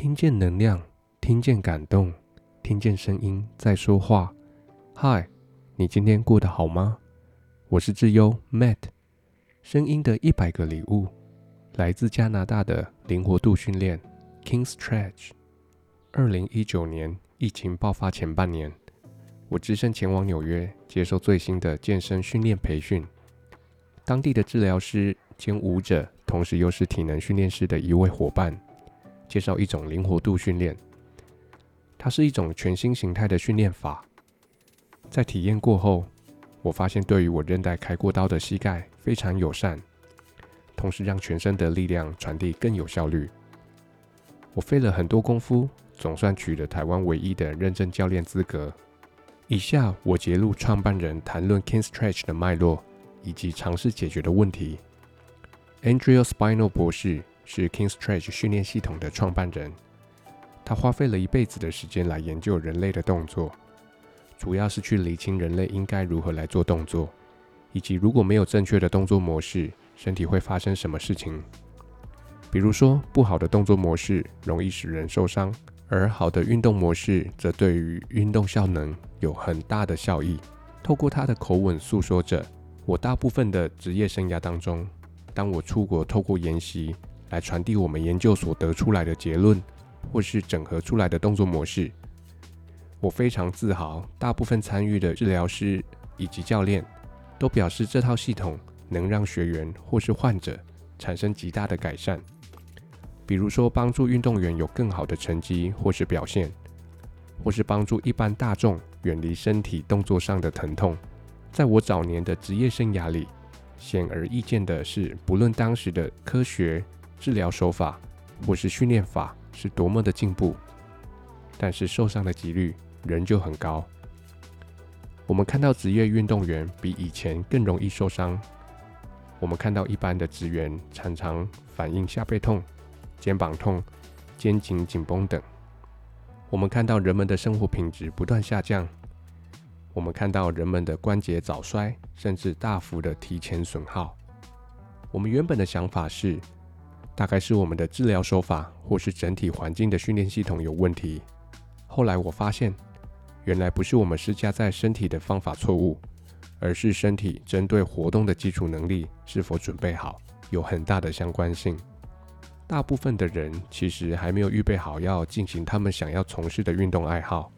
听见能量，听见感动，听见声音在说话。嗨，你今天过得好吗？我是智优 Matt，声音的一百个礼物，来自加拿大的灵活度训练 King Stretch。二零一九年疫情爆发前半年，我只身前往纽约接受最新的健身训练培训。当地的治疗师兼舞者，同时又是体能训练师的一位伙伴，介绍一种灵活度训练。它是一种全新形态的训练法。在体验过后，我发现对于我韧带开过刀的膝盖非常友善，同时让全身的力量传递更有效率。我费了很多功夫，总算取得台湾唯一的认证教练资格。以下我揭露创办人谈论 King Stretch 的脉络，以及尝试解决的问题。Andrea Spino 博士是 King Stretch 训练系统的创办人，他花费了一辈子的时间来研究人类的动作，主要是去厘清人类应该如何来做动作，以及如果没有正确的动作模式，身体会发生什么事情。比如说，不好的动作模式容易使人受伤，而好的运动模式则对于运动效能有很大的效益。透过他的口吻诉说着，我大部分的职业生涯当中。当我出国，透过研习来传递我们研究所得出来的结论，或是整合出来的动作模式，我非常自豪。大部分参与的治疗师以及教练都表示，这套系统能让学员或是患者产生极大的改善。比如说，帮助运动员有更好的成绩或是表现，或是帮助一般大众远离身体动作上的疼痛。在我早年的职业生涯里，显而易见的是，不论当时的科学治疗手法或是训练法是多么的进步，但是受伤的几率仍旧很高。我们看到职业运动员比以前更容易受伤。我们看到一般的职员常常反映下背痛、肩膀痛、肩颈紧绷等。我们看到人们的生活品质不断下降。我们看到人们的关节早衰，甚至大幅的提前损耗。我们原本的想法是，大概是我们的治疗手法或是整体环境的训练系统有问题。后来我发现，原来不是我们施加在身体的方法错误，而是身体针对活动的基础能力是否准备好有很大的相关性。大部分的人其实还没有预备好要进行他们想要从事的运动爱好。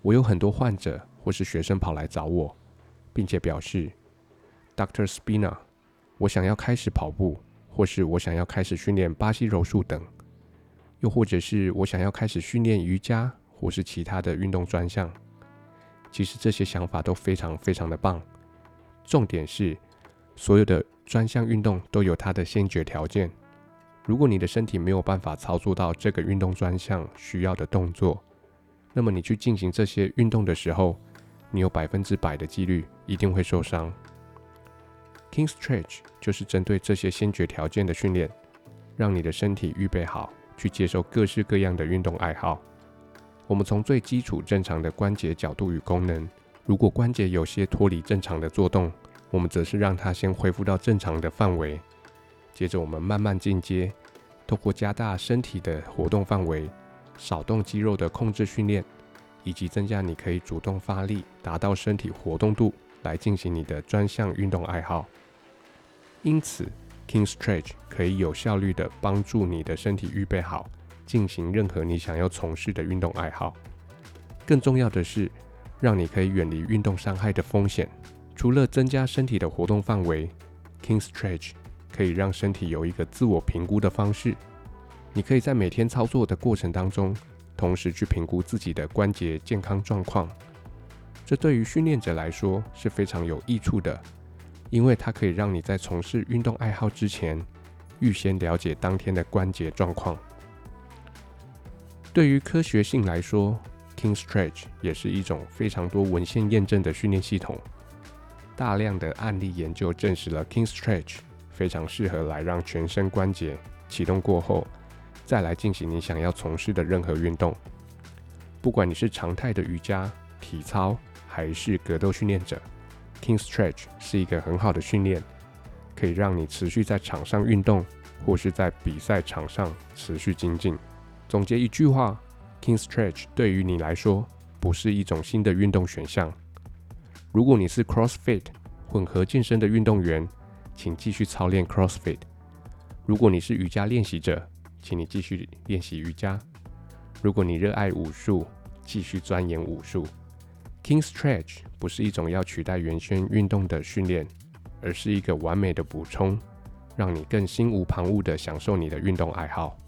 我有很多患者。或是学生跑来找我，并且表示，Dr. Spina，我想要开始跑步，或是我想要开始训练巴西柔术等，又或者是我想要开始训练瑜伽，或是其他的运动专项。其实这些想法都非常非常的棒。重点是，所有的专项运动都有它的先决条件。如果你的身体没有办法操作到这个运动专项需要的动作，那么你去进行这些运动的时候，你有百分之百的几率一定会受伤。King Stretch 就是针对这些先决条件的训练，让你的身体预备好去接受各式各样的运动爱好。我们从最基础正常的关节角度与功能，如果关节有些脱离正常的作动，我们则是让它先恢复到正常的范围。接着我们慢慢进阶，透过加大身体的活动范围，少动肌肉的控制训练。以及增加你可以主动发力，达到身体活动度来进行你的专项运动爱好。因此，King Stretch 可以有效率地帮助你的身体预备好，进行任何你想要从事的运动爱好。更重要的是，让你可以远离运动伤害的风险。除了增加身体的活动范围，King Stretch 可以让身体有一个自我评估的方式。你可以在每天操作的过程当中，同时去评估自己的关节健康状况，这对于训练者来说是非常有益处的，因为它可以让你在从事运动爱好之前，预先了解当天的关节状况。对于科学性来说，King Stretch 也是一种非常多文献验证的训练系统。大量的案例研究证实了 King Stretch 非常适合来让全身关节启动过后。再来进行你想要从事的任何运动，不管你是常态的瑜伽、体操，还是格斗训练者，King Stretch 是一个很好的训练，可以让你持续在场上运动，或是在比赛场上持续精进。总结一句话：King Stretch 对于你来说不是一种新的运动选项。如果你是 CrossFit 混合健身的运动员，请继续操练 CrossFit；如果你是瑜伽练习者，请你继续练习瑜伽；如果你热爱武术，继续钻研武术。King Stretch 不是一种要取代原先运动的训练，而是一个完美的补充，让你更心无旁骛地享受你的运动爱好。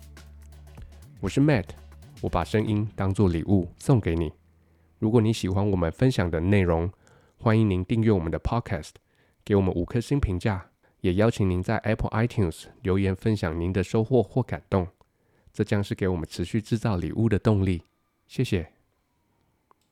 我是 Matt，我把声音当作礼物送给你。如果你喜欢我们分享的内容，欢迎您订阅我们的 Podcast，给我们五颗星评价，也邀请您在 Apple iTunes 留言分享您的收获或感动，这将是给我们持续制造礼物的动力。谢谢。